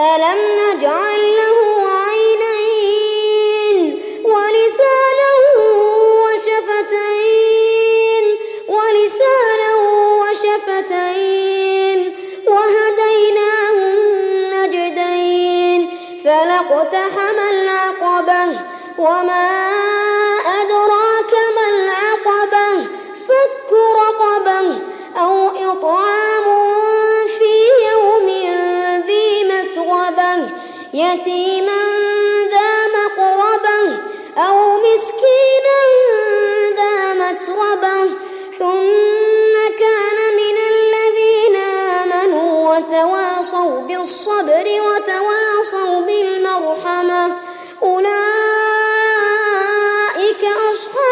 ألم نجعل له عينين ولسانا وشفتين ولسانا وشفتين وهديناه النجدين فلاقتحم العقبة وما أدراك يتيما ذا مقربة أو مسكينا ذا متربة ثم كان من الذين آمنوا وتواصوا بالصبر وتواصوا بالمرحمة أولئك أصحاب